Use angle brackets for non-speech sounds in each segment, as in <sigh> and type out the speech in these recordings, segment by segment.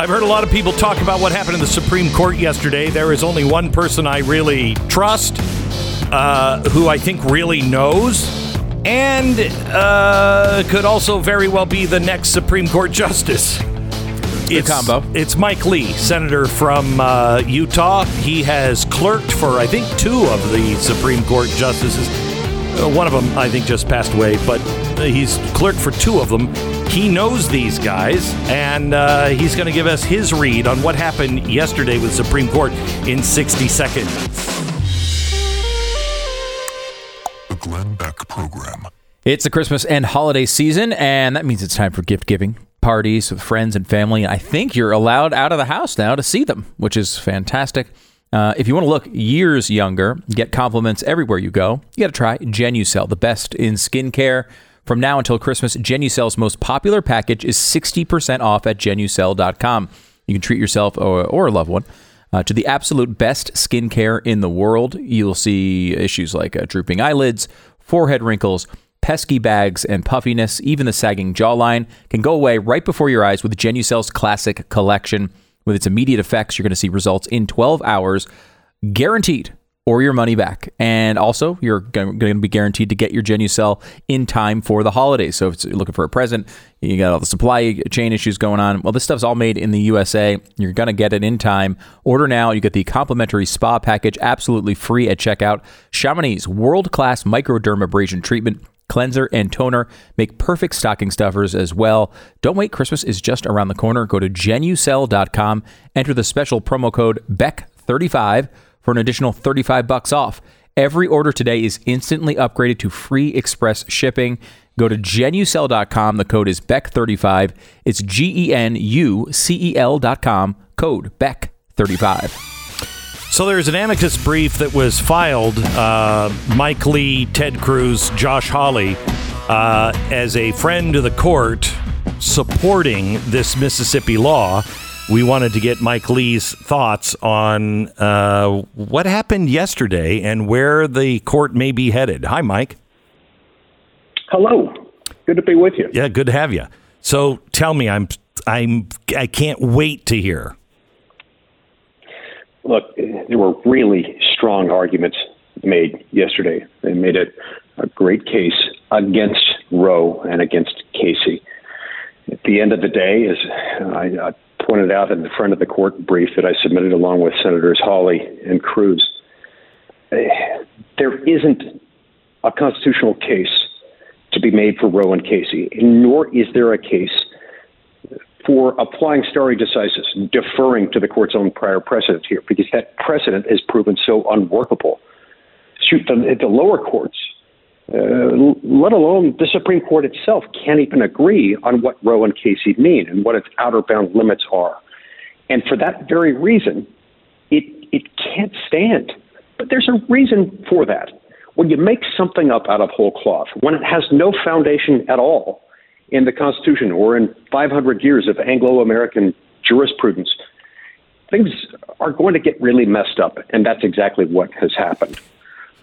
I've heard a lot of people talk about what happened in the Supreme Court yesterday. There is only one person I really trust, uh, who I think really knows, and uh, could also very well be the next Supreme Court <laughs> justice. It's, combo. It's Mike Lee, senator from uh, Utah. He has clerked for, I think, two of the Supreme Court justices. Uh, one of them, I think, just passed away, but he's clerked for two of them. He knows these guys, and uh, he's going to give us his read on what happened yesterday with Supreme Court in 60 seconds. The Glenn Beck Program. It's the Christmas and holiday season, and that means it's time for gift giving, parties with friends and family. I think you're allowed out of the house now to see them, which is fantastic. Uh, if you want to look years younger, get compliments everywhere you go, you got to try Genucel, the best in skincare. From now until Christmas, Genucel's most popular package is 60% off at genucel.com. You can treat yourself or, or a loved one uh, to the absolute best skincare in the world. You'll see issues like uh, drooping eyelids, forehead wrinkles, pesky bags, and puffiness. Even the sagging jawline can go away right before your eyes with Genucel's classic collection. With its immediate effects, you're going to see results in 12 hours, guaranteed or your money back. And also, you're going to be guaranteed to get your Genucel in time for the holidays. So if you're looking for a present, you got all the supply chain issues going on. Well, this stuff's all made in the USA. You're going to get it in time. Order now. You get the complimentary spa package absolutely free at checkout. Chamonix world-class microdermabrasion treatment cleanser and toner make perfect stocking stuffers as well. Don't wait, Christmas is just around the corner. Go to genucel.com, enter the special promo code BECK35 for an additional 35 bucks off. Every order today is instantly upgraded to free express shipping. Go to genucel.com. The code is BECK35. It's G E N U C E L.com. Code BECK35. So there's an amicus brief that was filed. Uh, Mike Lee, Ted Cruz, Josh Hawley, uh, as a friend to the court, supporting this Mississippi law. We wanted to get Mike Lee's thoughts on uh, what happened yesterday and where the court may be headed. Hi, Mike. Hello. Good to be with you. Yeah, good to have you. So tell me, I'm, I'm, I can't wait to hear. Look, there were really strong arguments made yesterday. They made a, a great case against Roe and against Casey. At the end of the day, as I, I pointed out in the friend of the court brief that I submitted along with Senators Hawley and Cruz, there isn't a constitutional case to be made for Roe and Casey, nor is there a case for applying stare decisis, deferring to the court's own prior precedent here, because that precedent has proven so unworkable. Shoot, the, the lower courts, uh, let alone the Supreme Court itself, can't even agree on what Roe and Casey mean and what its outer bound limits are. And for that very reason, it, it can't stand. But there's a reason for that. When you make something up out of whole cloth, when it has no foundation at all, in the Constitution or in 500 years of Anglo American jurisprudence, things are going to get really messed up, and that's exactly what has happened.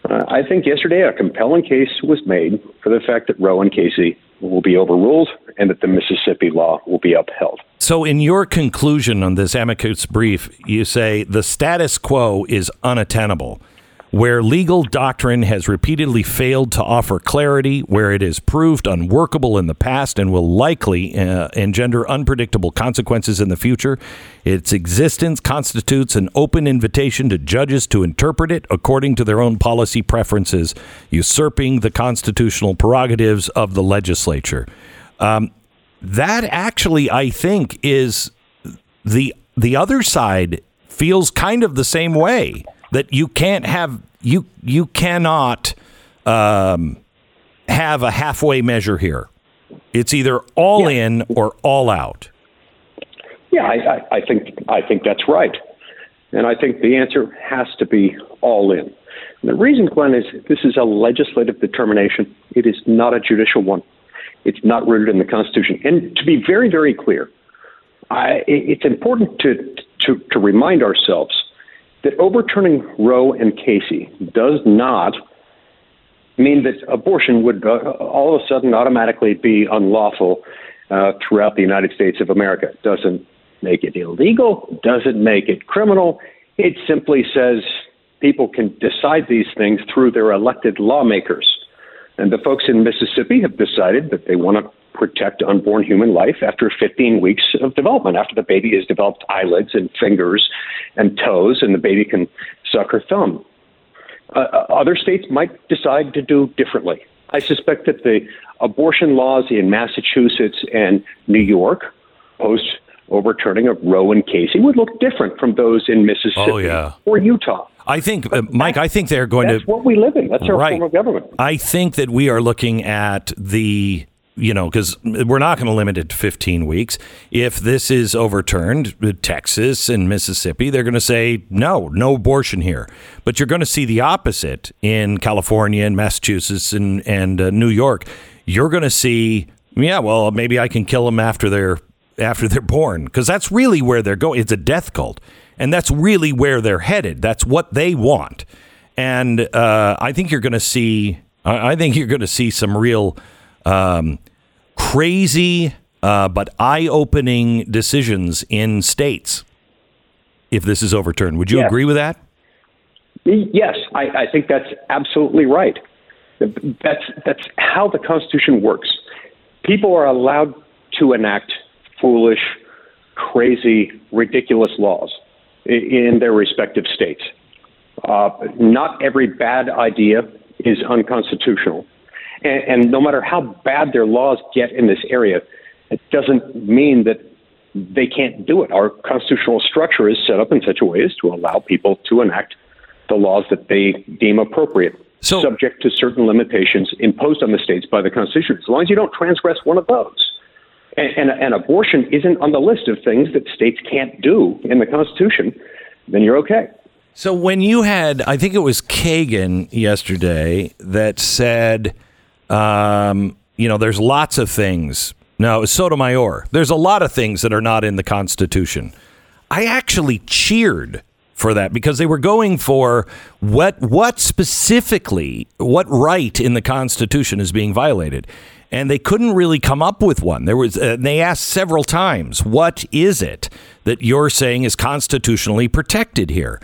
Uh, I think yesterday a compelling case was made for the fact that Roe and Casey will be overruled and that the Mississippi law will be upheld. So, in your conclusion on this amicus brief, you say the status quo is unattainable where legal doctrine has repeatedly failed to offer clarity, where it has proved unworkable in the past and will likely uh, engender unpredictable consequences in the future. Its existence constitutes an open invitation to judges to interpret it according to their own policy preferences, usurping the constitutional prerogatives of the legislature. Um, that actually, I think, is the the other side feels kind of the same way that you can't have you you cannot um, have a halfway measure here. It's either all yeah. in or all out. Yeah, I, I, I think I think that's right, and I think the answer has to be all in. And the reason, Glenn, is this is a legislative determination. It is not a judicial one. It's not rooted in the Constitution. And to be very, very clear, I, it's important to, to, to remind ourselves that overturning Roe and Casey does not mean that abortion would uh, all of a sudden automatically be unlawful uh, throughout the United States of America. It doesn't make it illegal, doesn't make it criminal. It simply says people can decide these things through their elected lawmakers. And the folks in Mississippi have decided that they want to protect unborn human life after 15 weeks of development, after the baby has developed eyelids and fingers and toes, and the baby can suck her thumb. Uh, uh other states might decide to do differently. I suspect that the abortion laws in Massachusetts and New York, post overturning of Roe and Casey, would look different from those in Mississippi oh, yeah. or Utah. I think, uh, Mike, I think they're going that's to. That's what we live in. That's our right. form of government. I think that we are looking at the you know, because we're not going to limit it to 15 weeks. If this is overturned, uh, Texas and Mississippi, they're going to say, no, no abortion here. But you're going to see the opposite in California and Massachusetts and, and uh, New York. You're going to see, yeah, well, maybe I can kill them after they're after they're born because that's really where they're going. It's a death cult, and that's really where they're headed. That's what they want, and uh, I think you're going to see. I think you're going to see some real um, crazy uh, but eye-opening decisions in states if this is overturned. Would you agree with that? Yes, I, I think that's absolutely right. That's that's how the Constitution works. People are allowed to enact foolish, crazy, ridiculous laws in their respective states. Uh, not every bad idea is unconstitutional. And, and no matter how bad their laws get in this area, it doesn't mean that they can't do it. Our constitutional structure is set up in such a way as to allow people to enact the laws that they deem appropriate, so, subject to certain limitations imposed on the states by the Constitution, as long as you don't transgress one of those. And, and, and abortion isn't on the list of things that states can't do in the Constitution, then you're okay. So when you had, I think it was Kagan yesterday that said um, you know, there's lots of things. No, Sotomayor. There's a lot of things that are not in the Constitution. I actually cheered for that because they were going for what what specifically what right in the Constitution is being violated, and they couldn't really come up with one. There was uh, they asked several times, "What is it that you're saying is constitutionally protected here?"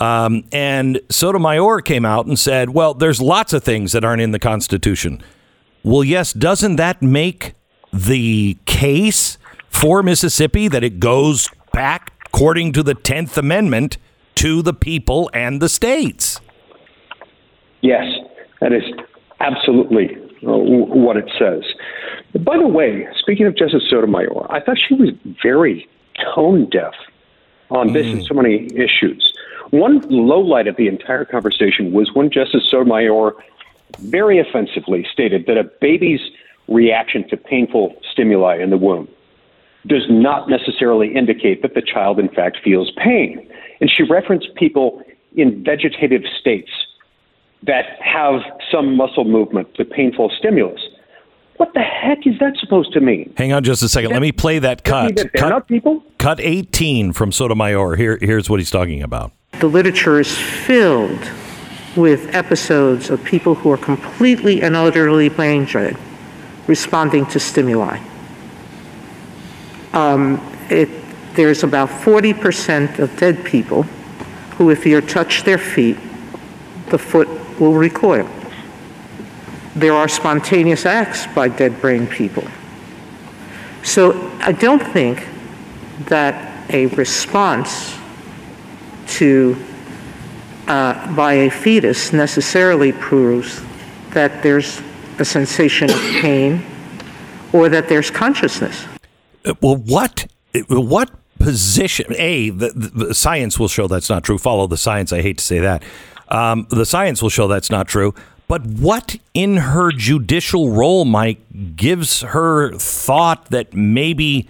Um, and Sotomayor came out and said, well, there's lots of things that aren't in the Constitution. Well, yes, doesn't that make the case for Mississippi that it goes back, according to the 10th Amendment, to the people and the states? Yes, that is absolutely uh, what it says. By the way, speaking of Justice Sotomayor, I thought she was very tone deaf on this mm. and so many issues. One low light of the entire conversation was when Justice Sotomayor very offensively stated that a baby's reaction to painful stimuli in the womb does not necessarily indicate that the child, in fact, feels pain. And she referenced people in vegetative states that have some muscle movement to painful stimulus. What the heck is that supposed to mean? Hang on just a second. Let me play that cut. That cut, people? cut 18 from Sotomayor. Here, here's what he's talking about. The literature is filled with episodes of people who are completely and utterly brain dead responding to stimuli. Um, it, there's about 40% of dead people who, if you touch their feet, the foot will recoil. There are spontaneous acts by dead brain people. So I don't think that a response to uh, by a fetus necessarily proves that there's a sensation of pain or that there's consciousness. Uh, well, what what position? A the, the, science will show that's not true. Follow the science. I hate to say that. Um, the science will show that's not true. But what in her judicial role, Mike, gives her thought that maybe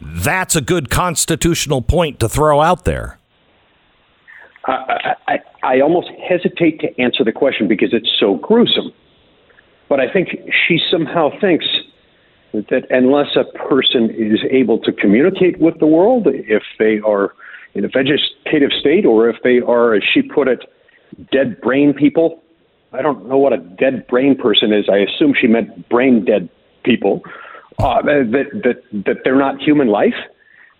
that's a good constitutional point to throw out there? I, I, I almost hesitate to answer the question because it's so gruesome. But I think she somehow thinks that unless a person is able to communicate with the world, if they are in a vegetative state or if they are, as she put it, dead brain people, I don't know what a dead brain person is. I assume she meant brain dead people. uh, that, that, that they're not human life.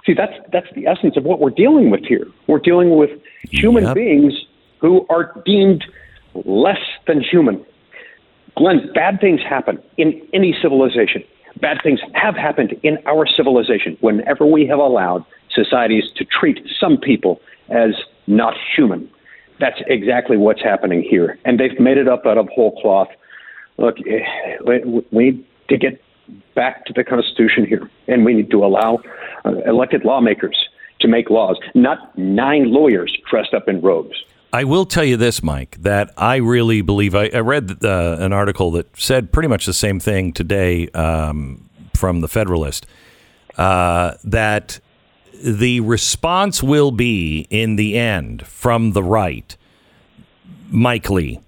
See, that's, that's the essence of what we're dealing with here. We're dealing with human Yep. beings who are deemed less than human. Glenn, bad things happen in any civilization. Bad things have happened in our civilization whenever we have allowed societies to treat some people as not human. That's exactly what's happening here. And they've made it up out of whole cloth. Look, we we need to get back to the Constitution here, and we need to allow uh, elected lawmakers to make laws, not nine lawyers dressed up in robes. I will tell you this, Mike, that I really believe. I, I read uh, an article that said pretty much the same thing today um, from the Federalist uh, that the response will be, in the end, from the right, Mike Lee,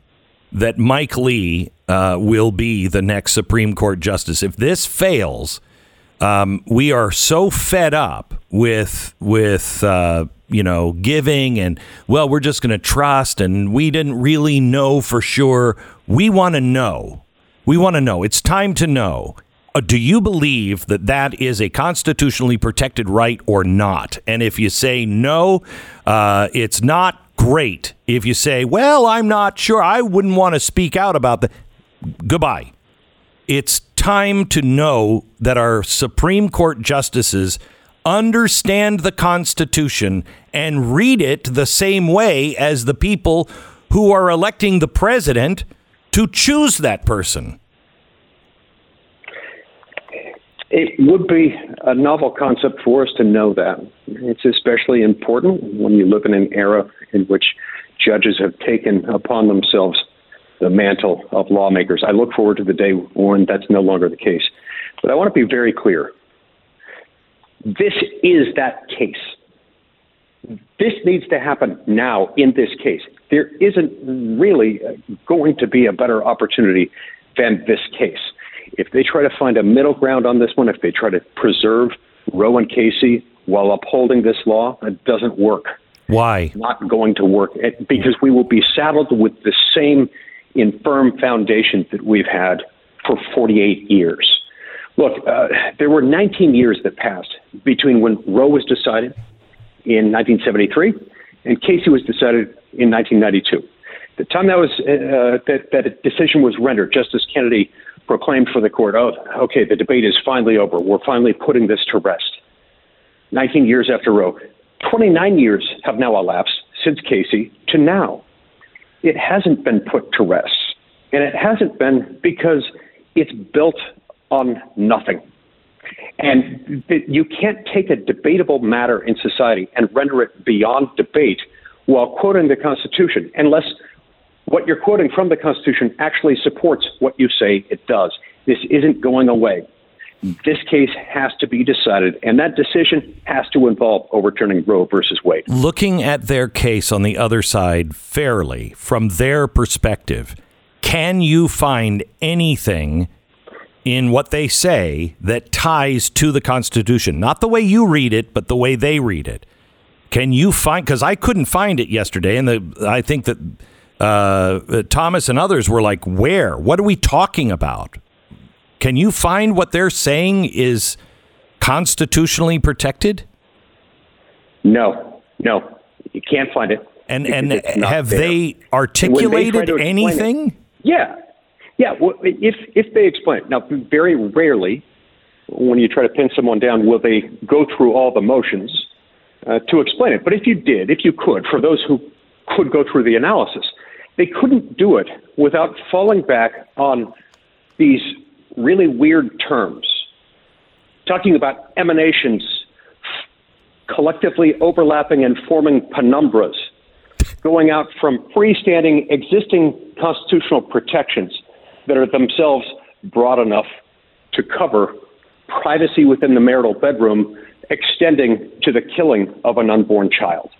that Mike Lee uh, will be the next Supreme Court justice. If this fails, um, we are so fed up with with uh, you know giving and well, we're just going to trust, and we didn't really know for sure. We want to know. We want to know. It's time to know. Uh, do you believe that that is a constitutionally protected right or not? And if you say no, uh, it's not great. If you say, well, I'm not sure, I wouldn't want to speak out about that. Goodbye it's time to know that our Supreme Court justices understand the Constitution and read it the same way as the people who are electing the president to choose that person. It would be a novel concept for us to know that. It's especially important when you live in an era in which judges have taken upon themselves the mantle of lawmakers. I look forward to the day when that's no longer the case. But I want to be very clear. This is that case. This needs to happen now in this case. There isn't really going to be a better opportunity than this case. If they try to find a middle ground on this one, if they try to preserve Roe and Casey while upholding this law, it doesn't work Why? not going to work because we will be saddled with the same infirm foundations that we've had for 48 years. Look, uh, there were 19 years that passed between when Roe was decided in 1973 and Casey was decided in 1992. The time that was uh, that that decision was rendered, Justice Kennedy proclaimed for the court, "Oh, okay, the debate is finally over. We're finally putting this to rest." 19 years after Roe. 29 years have now elapsed since Casey to now. It hasn't been put to rest. And it hasn't been because it's built on nothing. And you can't take a debatable matter in society and render it beyond debate while quoting the Constitution, unless what you're quoting from the Constitution actually supports what you say it does. This isn't going away. This case has to be decided, and that decision has to involve overturning Roe versus Wade. Looking at their case on the other side fairly, from their perspective, can you find anything in what they say that ties to the Constitution? Not the way you read it, but the way they read it. Can you find? Because I couldn't find it yesterday, and the, I think that uh, Thomas and others were like, "Where? What are we talking about?" Can you find what they're saying is constitutionally protected? No, no, you can't find it. And and have there. they articulated to explain it- anything? Yeah, yeah. Well, if if they explain it now, very rarely, when you try to pin someone down, will they go through all the motions uh, to explain it. But if you did, if you could, for those who could go through the analysis, they couldn't do it without falling back on these really weird terms, talking about emanations collectively overlapping and forming penumbras, going out from freestanding existing constitutional protections that are themselves broad enough to cover privacy within the marital bedroom, extending to the killing of an unborn child.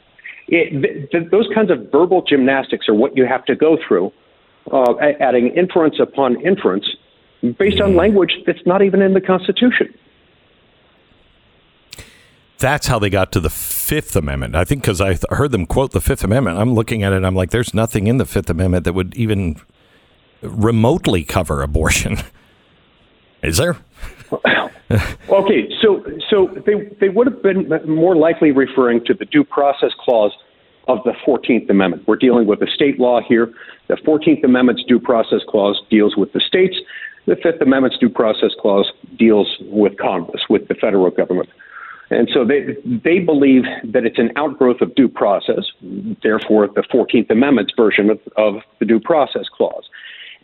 It, th- th- those kinds of verbal gymnastics are what you have to go through, uh, adding inference upon inference based on language that's not even in the Constitution. That's how they got to the Fifth Amendment. I think because I th- heard them quote the Fifth Amendment. I'm looking at it. I'm like, there's nothing in the Fifth Amendment that would even remotely cover abortion. <laughs> Is there? <laughs> okay, so so they they would have been more likely referring to the due process clause of the 14th Amendment. We're dealing with a state law here. The 14th Amendment's due process clause deals with the states. The Fifth Amendment's due process clause deals with Congress, with the federal government. And so they they believe that it's an outgrowth of due process, therefore the 14th Amendment's version of, of the due process clause.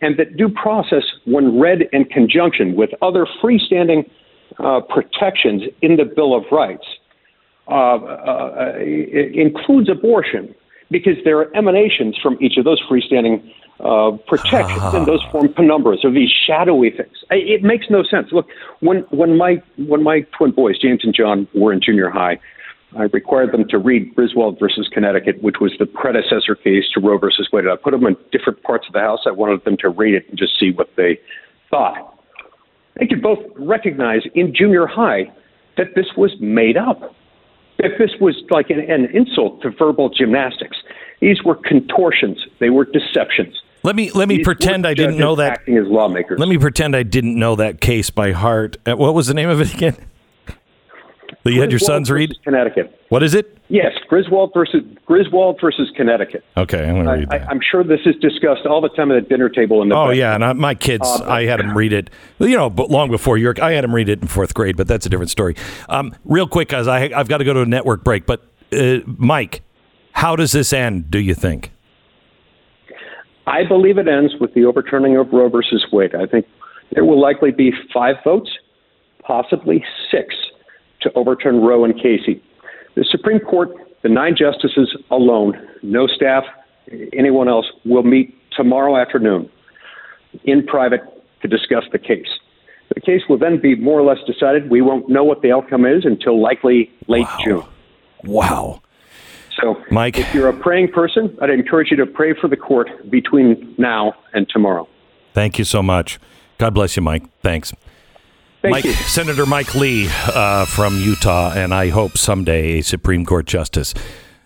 And that due process, when read in conjunction with other freestanding uh, protections in the Bill of Rights, uh, uh, includes abortion because there are emanations from each of those freestanding uh, protections, and those form penumbras or these shadowy things. It makes no sense. Look, when when my when my twin boys James and John were in junior high, I required them to read Griswold versus Connecticut, which was the predecessor case to Roe versus Wade. I put them in different parts of the house. I wanted them to read it and just see what they thought. They could both recognize in junior high that this was made up, that this was like an, an insult to verbal gymnastics. These were contortions. They were deceptions. Let me let me These pretend I didn't know that. Acting as lawmakers. Let me pretend I didn't know that case by heart. Uh, What was the name of it again? <laughs> That you had your sons read? Connecticut. What is it? Yes, Griswold versus Griswold versus Connecticut. Okay, I'm going to read I, that. I'm sure this is discussed all the time at the dinner table in the. Oh yeah, and I, my kids, Uh, I had them read it. You know, but long before York, I had them read it in fourth grade. But that's a different story. Um, real quick, guys, I, I've got to go to a network break. But uh, Mike, how does this end? Do you think? I believe it ends with the overturning of Roe versus Wade. I think there will likely be five votes, possibly six, to overturn Roe and Casey. The Supreme Court, the nine justices alone, no staff, anyone else, will meet tomorrow afternoon in private to discuss the case. The case will then be more or less decided. We won't know what the outcome is until likely late June. Wow. So, Mike. if you're a praying person, I'd encourage you to pray for the court between now and tomorrow. Thank you so much. God bless you, Mike. Thanks. Thank Mike, you. Senator Mike Lee uh, from Utah, and I hope someday a Supreme Court justice.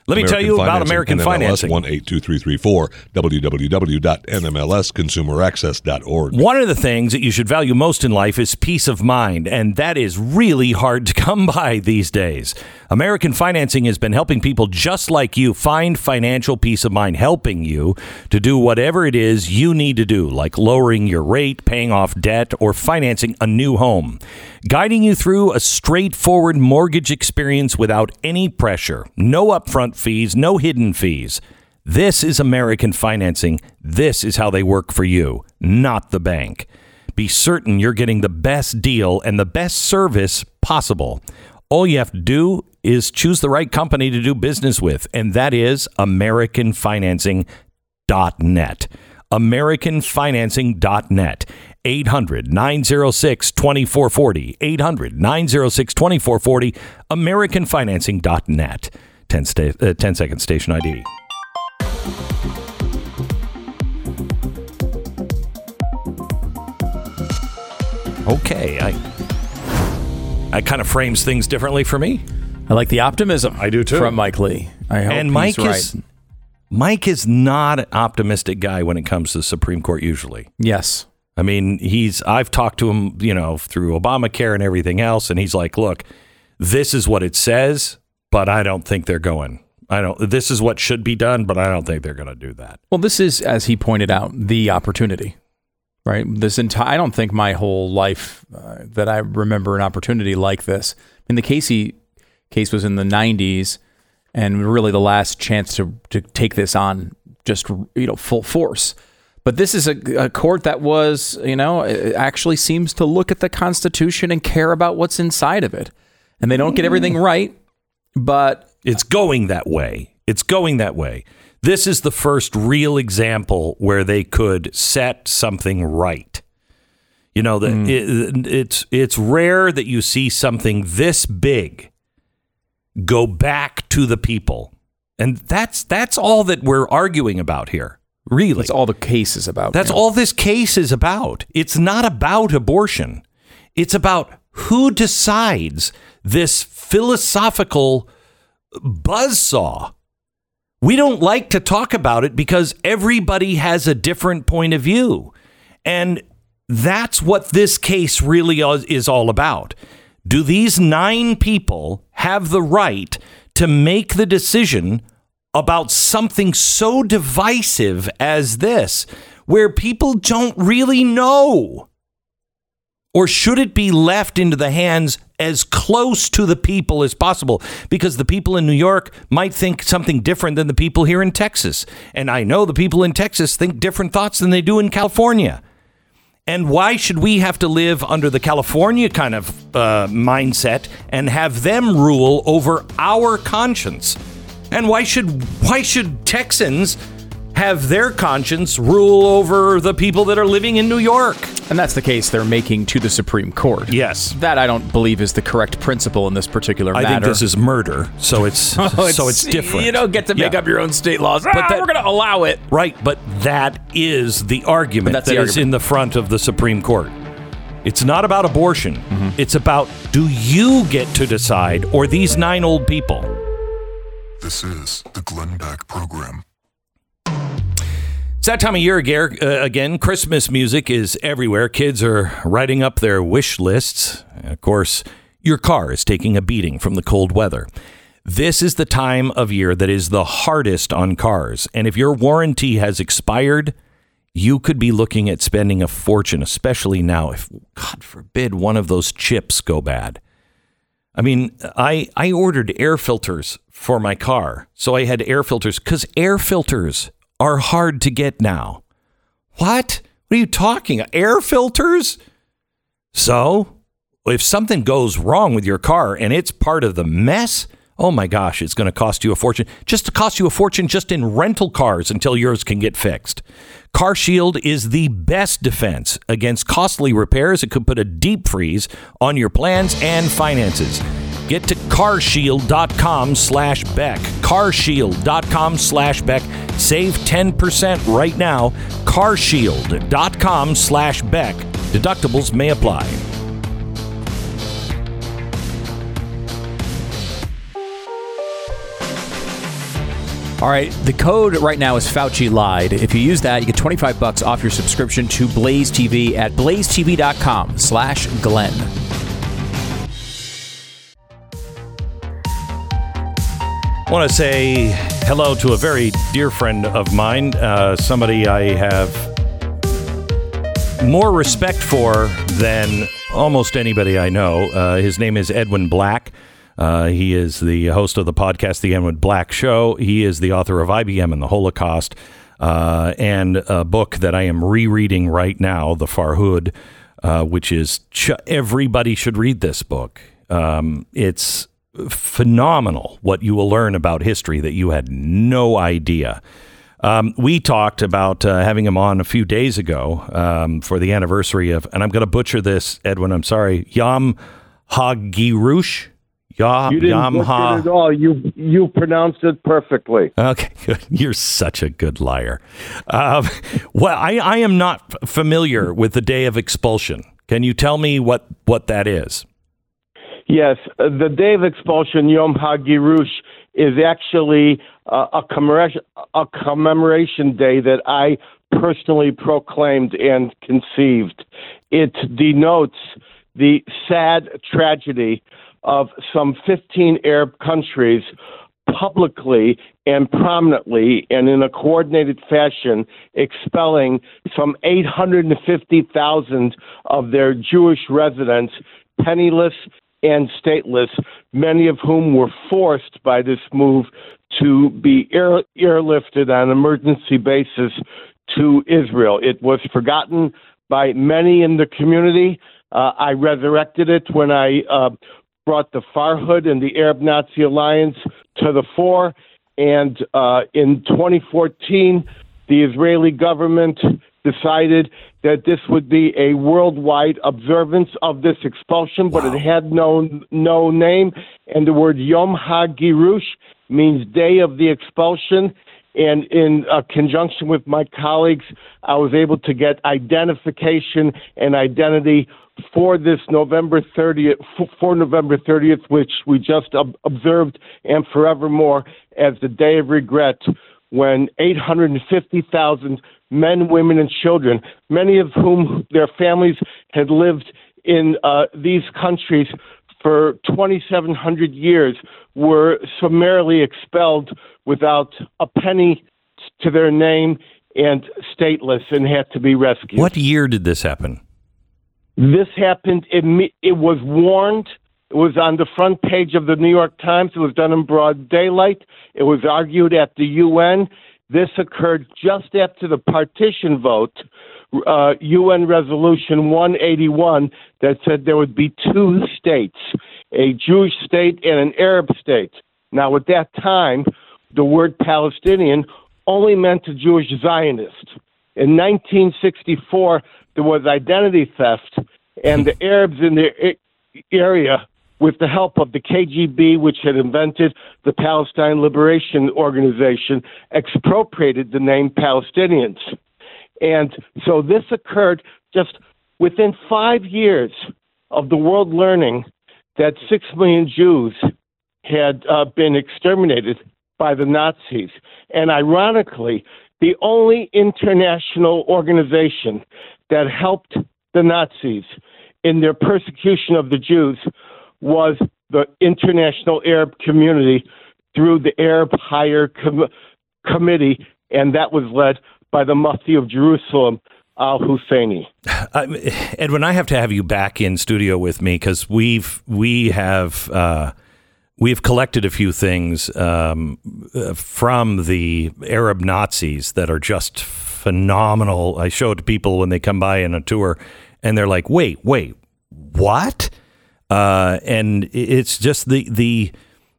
Let me tell you about American financing. One eight two three three four www.nmlsconsumeraccess.org. One of the things that you should value most in life is peace of mind, and that is really hard to <laughs> come by these days. American Financing has been helping people just like you find financial peace of mind, helping you to do whatever it is you need to do, like lowering your rate, paying off debt, or financing a new home. Guiding you through a straightforward mortgage experience without any pressure, no upfront fees, no hidden fees. This is American financing. This is how they work for you, not the bank. Be certain you're getting the best deal and the best service possible. All you have to do is choose the right company to do business with, and that is AmericanFinancing.net. AmericanFinancing.net. 800 906 2440. 800 906 2440. AmericanFinancing.net. 10, sta- uh, 10 second station ID. Okay, I that kind of frames things differently for me. I like the optimism. I do too. From Mike Lee. I hope and he's Mike right. is Mike is not an optimistic guy when it comes to the Supreme Court usually. Yes. I mean, he's I've talked to him, you know, through Obamacare and everything else and he's like, "Look, this is what it says, but I don't think they're going. I don't this is what should be done, but I don't think they're going to do that." Well, this is, as he pointed out, the opportunity, right? This entire, I don't think my whole life uh, that I remember an opportunity like this. I mean, the Casey case was in the 90s and really the last chance to, to take this on just, you know, full force. But this is a, a court that was, you know, actually seems to look at the Constitution and care about what's inside of it. And they don't get everything right, but It's going that way. It's going that way. This is the first real example where they could set something right. You know, the, mm. it, it's it's rare that you see something this big go back to the people, and that's that's all that we're arguing about here. Really, that's all the case is about. that's yeah. all this case is about. It's not about abortion. It's about who decides this philosophical buzzsaw. We don't like to talk about it because everybody has a different point of view. And That's what this case really is all about. Do these nine people have the right to make the decision about something so divisive as this, where people don't really know? Or should it be left into the hands as close to the people as possible? Because the people in New York might think something different than the people here in Texas. And I know the people in Texas think different thoughts than they do in California. And why should we have to live under the California kind of uh, mindset and have them rule over our conscience? And why should why should Texans have their conscience rule over the people that are living in New York? And that's the case they're making to the Supreme Court. Yes. That I don't believe is the correct principle in this particular matter. I think this is murder, so it's, <laughs> oh, it's so it's different. You don't get to make yeah. up your own state laws. But ah, that, we're going to allow it. Right, but that is the argument that the is in the front of the Supreme Court. It's not about abortion. Mm-hmm. It's about do you get to decide or these nine old people? This is the Glenn Beck program. It's that time of year uh, again. Christmas music is everywhere. Kids are writing up their wish lists. And of course, your car is taking a beating from the cold weather. This is the time of year that is the hardest on cars. And if your warranty has expired, you could be looking at spending a fortune, especially now if, God forbid, one of those chips go bad. I mean, I, I ordered air filters for my car. So I had air filters because air filters are hard to get now. What? What are you talking? Air filters? So, if something goes wrong with your car and it's part of the mess, oh my gosh, it's going to cost you a fortune. Just to cost you a fortune just in rental cars until yours can get fixed. Car Shield is the best defense against costly repairs. It could put a deep freeze on your plans and finances. Get to carshield.com slash Beck. Carshield.com slash Beck. Save 10% right now. Carshield.com slash Beck. Deductibles may apply. All right, the code right now is Fauci lied. If you use that, you get 25 bucks off your subscription to Blaze TV at blazetv.com slash Glenn. Want to say hello to a very dear friend of mine, uh, somebody I have more respect for than almost anybody I know. Uh, his name is Edwin Black. Uh, he is the host of the podcast, The Edwin Black Show. He is the author of IBM and the Holocaust, uh, and a book that I am rereading right now, The Farhud, uh, which is ch- everybody should read this book. Um, it's phenomenal what you will learn about history that you had no idea. Um, we talked about uh, having him on a few days ago um, for the anniversary of, and I'm going to butcher this, Edwin. I'm sorry, Yom HaGirush. Yam, you didn't Yam ha- it at all. You you pronounced it perfectly. Okay. <laughs> You're such a good liar. Um, <laughs> well, I, I am not familiar with the day of expulsion. Can you tell me what, what that is? Yes, uh, the day of expulsion, Yom HaGirush, is actually uh, a, a commemoration day that I personally proclaimed and conceived. It denotes the sad tragedy of some 15 Arab countries publicly and prominently and in a coordinated fashion expelling some 850,000 of their Jewish residents, penniless and stateless, many of whom were forced by this move to be air, airlifted on an emergency basis to Israel. It was forgotten by many in the community. Uh, I resurrected it when I uh, brought the Farhud and the Arab Nazi Alliance to the fore. And uh, in 2014, the Israeli government decided that this would be a worldwide observance of this expulsion, but wow. it had no no name, and the word Yom HaGirush means day of the expulsion. And in uh, conjunction with my colleagues, I was able to get identification and identity for this November 30th, for November 30th, which we just ob- observed, and forevermore as the day of regret when 850,000 men, women, and children, many of whom their families had lived in uh, these countries for 2,700 years, were summarily expelled without a penny to their name and stateless and had to be rescued. What year did this happen? This happened, it, it was warned. It was on the front page of the New York Times. It was done in broad daylight. It was argued at the UN. This occurred just after the partition vote, uh, UN Resolution 181, that said there would be two states, a Jewish state and an Arab state. Now, at that time, the word Palestinian only meant a Jewish Zionist. In 1964, there was identity theft, and the Arabs in the area, with the help of the KGB, which had invented the Palestine Liberation Organization, expropriated the name Palestinians. And so this occurred just within five years of the world learning that six million Jews had uh, been exterminated by the Nazis. And ironically, the only international organization that helped the Nazis in their persecution of the Jews was the International Arab Community through the Arab Higher Com- Committee, and that was led by the Mufti of Jerusalem, Al Husseini. <sighs> Uh, Edwin, I have to have you back in studio with me because we've we have uh, we've collected a few things um, uh, from the Arab Nazis that are just phenomenal. I show it to people when they come by in a tour, and they're like, "Wait, wait, what?" Uh, and it's just the the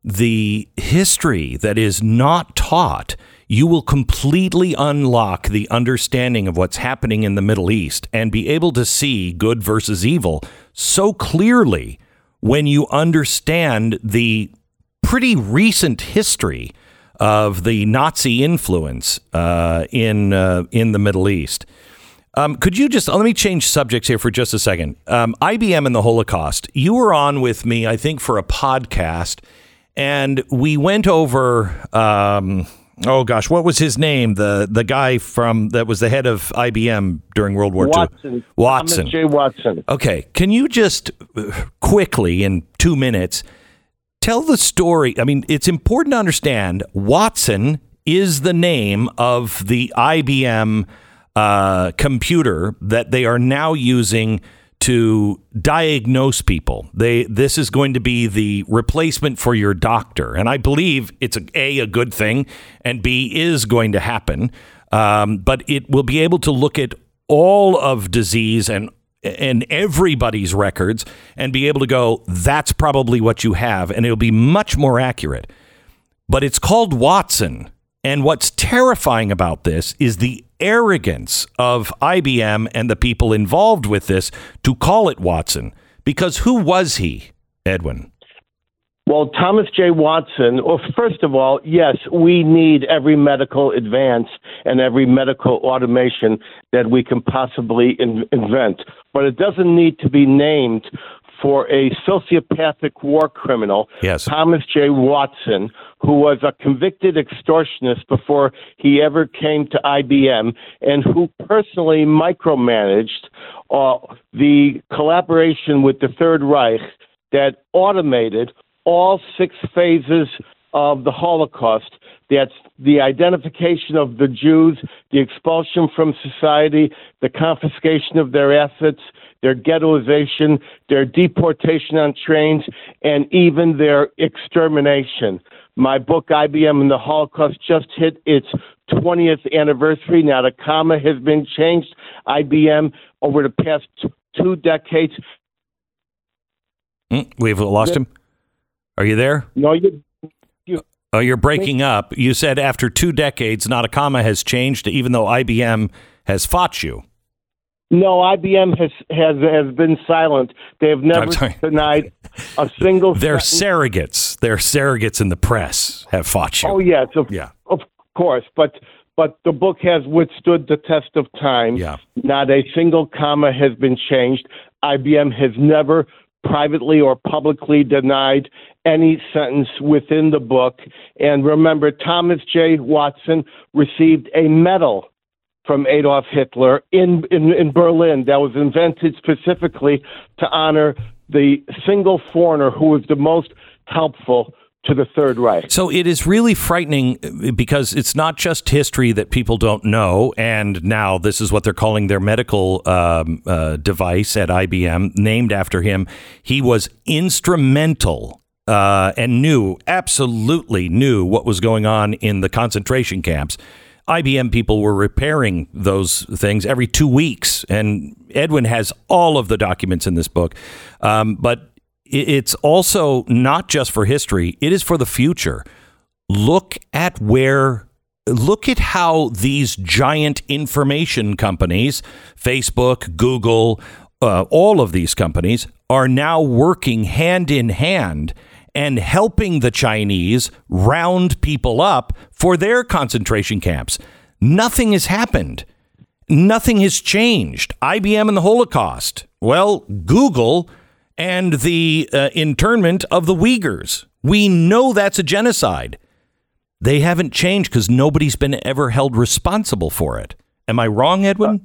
the history that is not taught. You will completely unlock the understanding of what's happening in the Middle East and be able to see good versus evil so clearly when you understand the pretty recent history of the Nazi influence uh, in uh, in the Middle East. Um, could you just let me change subjects here for just a second? Um, IBM and the Holocaust. You were on with me, I think, for a podcast, and we went over. Um, oh gosh, what was his name? The the guy from that was the head of IBM during World War Watson. II. Watson. Thomas J. Watson. Okay, can you just uh, quickly in two minutes tell the story? I mean, it's important to understand Watson is the name of the IBM uh, computer that they are now using to diagnose people. They this is going to be the replacement for your doctor, and I believe it's a, a, a good thing, and b is going to happen. Um, but it will be able to look at all of disease and and everybody's records and be able to go that's probably what you have and it'll be much more accurate but it's called Watson and what's terrifying about this is the arrogance of IBM and the people involved with this to call it Watson. Because who was he, Edwin? Well, Thomas J. Watson, well, first of all, yes, we need every medical advance and every medical automation that we can possibly in- invent. But it doesn't need to be named for a sociopathic war criminal, yes. Thomas J. Watson, who was a convicted extortionist before he ever came to IBM and who personally micromanaged uh, the collaboration with the Third Reich that automated all six phases of the Holocaust. That's the identification of the Jews, the expulsion from society, the confiscation of their assets, their ghettoization, their deportation on trains, and even their extermination. My book, IBM and the Holocaust, just hit its 20th anniversary. Now, the comma has been changed. IBM, over the past two decades. Mm, we've lost him. Are you there? No, you. you oh, you're breaking up. You said after two decades, not a comma has changed, even though IBM has fought you. No, IBM has has has been silent. They have never denied a single. <laughs> They're surrogates. They're surrogates in the press have fought you. Oh yes, of, yeah, of course. But but the book has withstood the test of time. Yeah, not a single comma has been changed. IBM has never privately or publicly denied any sentence within the book. And remember, Thomas J. Watson received a medal from Adolf Hitler in, in, in Berlin that was invented specifically to honor the single foreigner who was the most helpful to the Third Reich. So it is really frightening uh, because it's not just history that people don't know. And now this is what they're calling their medical um, uh, device at IBM, named after him. He was instrumental uh, and knew, absolutely knew what was going on in the concentration camps. IBM people were repairing those things every two weeks. And Edwin has all of the documents in this book. Um, but it's also not just for history, it is for the future. Look at where, look at how these giant information companies, Facebook, Google, uh, all of these companies are now working hand in hand and helping the Chinese round people up for their concentration camps. Nothing has happened. Nothing has changed. IBM and the Holocaust. Well, Google and the uh, internment of the Uyghurs. We know that's a genocide. They haven't changed because nobody's been ever held responsible for it. Am I wrong, Edwin?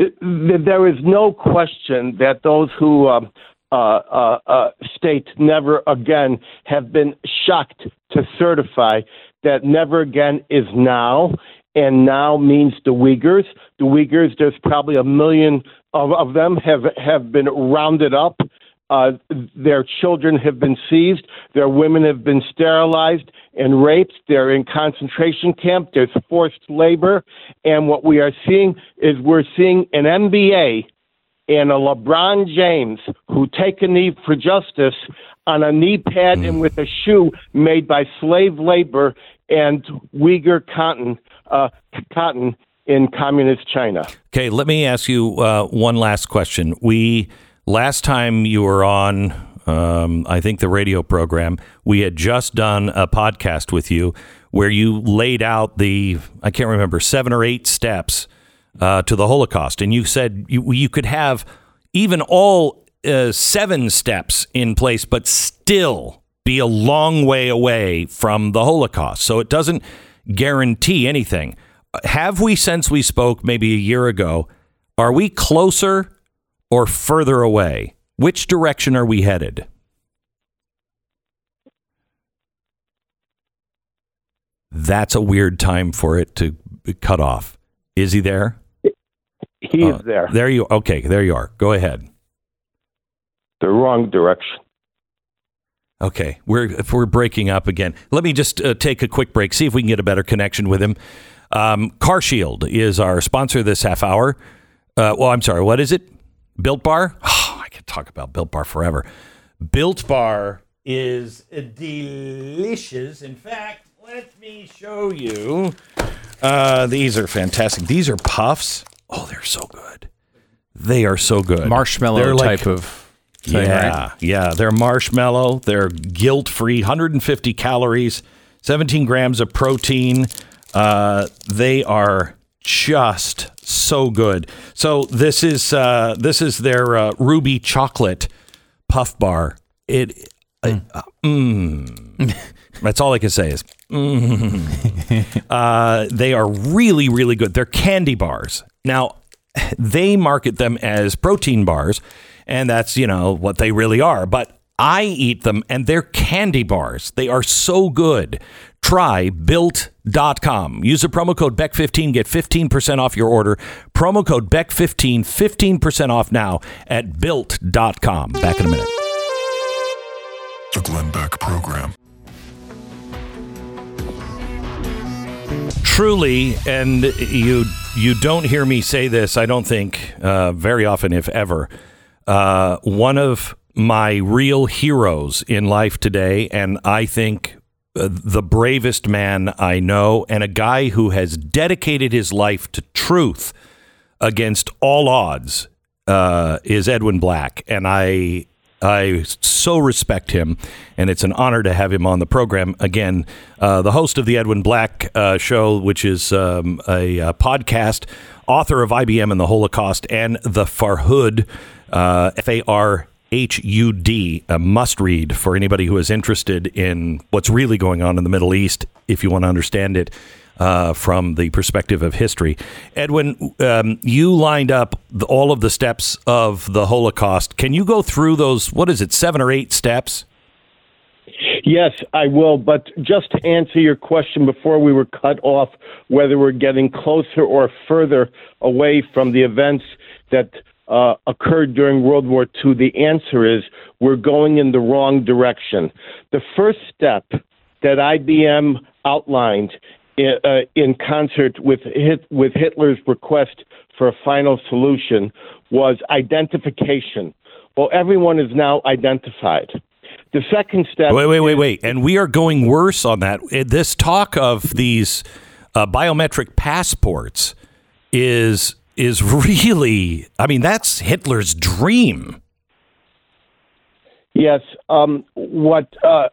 Uh, there is no question that those who um, uh, uh, uh, state never again have been shocked to certify that never again is now, and now means the Uyghurs. The Uyghurs, there's probably a million of, of them have have been rounded up. Uh, their children have been seized. Their women have been sterilized and raped. They're in concentration camp. There's forced labor. And what we are seeing is we're seeing an NBA and a LeBron James who take a knee for justice on a knee pad mm. and with a shoe made by slave labor and Uyghur cotton, uh, cotton in communist China. Okay, let me ask you uh, one last question. We last time you were on, um, I think the radio program, we had just done a podcast with you where you laid out the I can't remember seven or eight steps uh, to the Holocaust, and you said you, you could have even all uh, seven steps in place, but still be a long way away from the Holocaust. So it doesn't guarantee anything have we, since we spoke maybe a year ago, are we closer or further away? Which direction are we headed? That's a weird time for it to cut off. Is he there? He's uh, there. There you okay, there you are. Go ahead. The wrong direction. Okay, we're if we're breaking up again. Let me just uh, take a quick break, see if we can get a better connection with him. Um, Car Shield is our sponsor this half hour. Uh, well, I'm sorry, what is it? Built Bar? Oh, <sighs> I could talk about Built Bar forever. Built Bar is delicious. In fact, let me show you. Uh, these are fantastic. These are puffs. Oh, they're so good. They are so good. Marshmallow they're type like, of thing, yeah, right? yeah. They're marshmallow. They're guilt free. 150 calories, 17 grams of protein. Uh, they are just so good. So this is uh, this is their uh, ruby chocolate puff bar. It, mm. Uh, mm. <laughs> that's all I can say is mm. <laughs> Uh, they are really really good. They're candy bars. Now <laughs> they market them as protein bars, and that's you know what they really are. But I eat them and they're candy bars. They are so good. Try built.com. Use the promo code BECK15, get 15% off your order. Promo code BECK15, 15% off now at built.com. Back in a minute. The Glenn Beck Program. Truly, and you you don't hear me say this, I don't think, uh, very often, if ever. Uh, one of my real heroes in life today, and I think uh, the bravest man I know, and a guy who has dedicated his life to truth against all odds, uh, is Edwin Black, and I I so respect him, and it's an honor to have him on the program again. Uh, the host of the Edwin Black uh, Show, which is um, a, a, podcast, author of IBM and the Holocaust, and the Farhud, uh, F A R must read for anybody who is interested in what's really going on in the Middle East, if you want to understand it. Uh, from the perspective of history. Edwin, um, you lined up the, all of the steps of the Holocaust. Can you go through those? What is it, seven or eight steps? Yes, I will. But just to answer your question before we were cut off, whether we're getting closer or further away from the events that uh, occurred during World War II, the answer is we're going in the wrong direction. The first step that IBM outlined in, uh, in concert with, Hit, with Hitler's request for a final solution was identification. Well, everyone is now identified. The second step. Wait, wait, wait, wait. And we are going worse on that. This talk of these uh, biometric passports is is really. I mean, that's Hitler's dream. Yes. Um, what uh,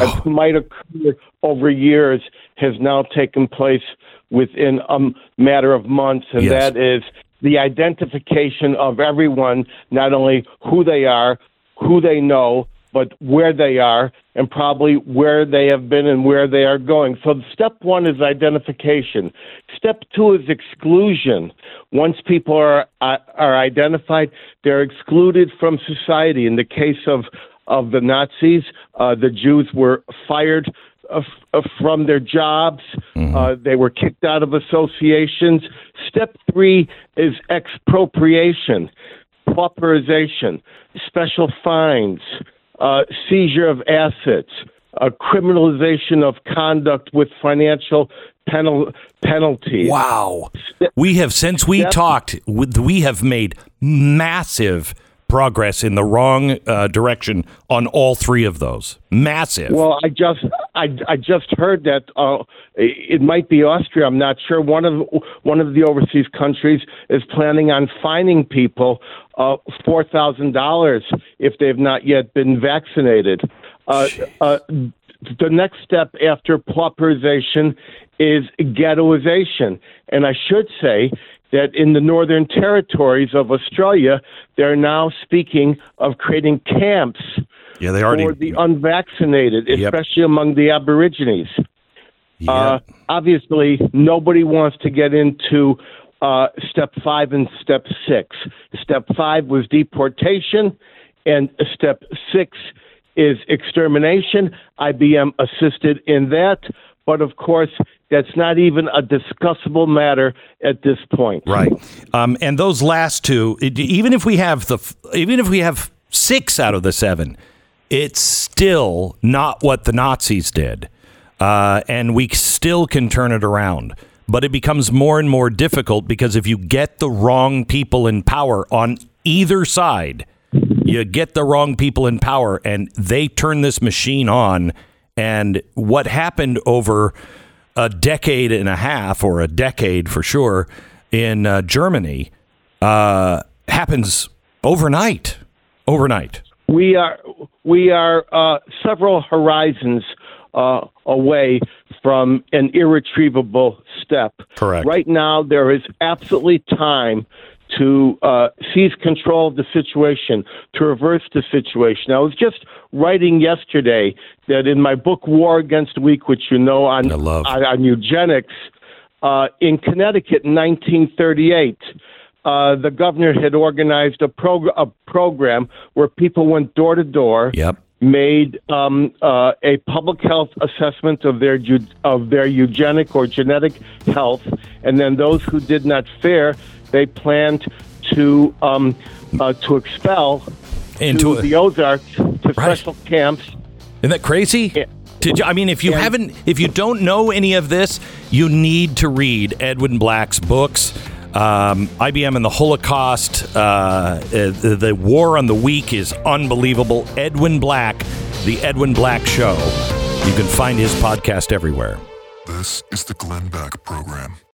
oh. might occur over years has now taken place within a matter of months, and yes. that is the identification of everyone, not only who they are, who they know, but where they are, and probably where they have been and where they are going. So, step one is identification. Step two is exclusion. Once people are uh, are identified, they're excluded from society. In the case of of the Nazis, uh, the Jews were fired uh, from their jobs. Mm-hmm. Uh, they were kicked out of associations. Step three is expropriation, pauperization, special fines, uh, seizure of assets, a criminalization of conduct with financial penal- penalties. Wow. We have, since we Step- talked, we have made massive progress in the wrong uh, direction on all three of those. Massive. Well, I just I, I just heard that uh, it might be Austria. I'm not sure. One of one of the overseas countries is planning on fining people uh, four thousand dollars if they've not yet been vaccinated. Uh, uh, the next step after pauperization is ghettoization, and I should say that in the northern territories of Australia, they're now speaking of creating camps yeah, they already, for the unvaccinated, especially yep. among the Aborigines. Yep. Uh, obviously, nobody wants to get into uh, step five and step six. Step five was deportation, and step six is extermination. IBM assisted in that. But of course, that's not even a discussable matter at this point. Right. Um, and those last two, even if we have the, even if we have six out of the seven, it's still not what the Nazis did, uh, and we still can turn it around. But it becomes more and more difficult because if you get the wrong people in power on either side, you get the wrong people in power, and they turn this machine on. And what happened over a decade and a half, or a decade for sure, in uh, Germany uh, happens overnight. Overnight. We are we are uh, several horizons uh, away from an irretrievable step. Correct. Right now, there is absolutely time to uh, seize control of the situation, to reverse the situation. I was just writing yesterday that in my book War Against Weak, which you know on on, on, eugenics, uh, in Connecticut in 1938. Uh, the governor had organized a, prog- a program where people went door to door, made um, uh, a public health assessment of their of their eugenic or genetic health, and then those who did not fare they planned to um, uh, to expel into to the Ozarks to special camps. Isn't that crazy? Yeah. You, I mean, if you haven't, if you don't know any of this, you need to read Edwin Black's books. Um, IBM and the Holocaust, uh, uh, the, the War on the Weak is unbelievable. Edwin Black, The Edwin Black Show. You can find his podcast everywhere. This is the Glenn Beck Program.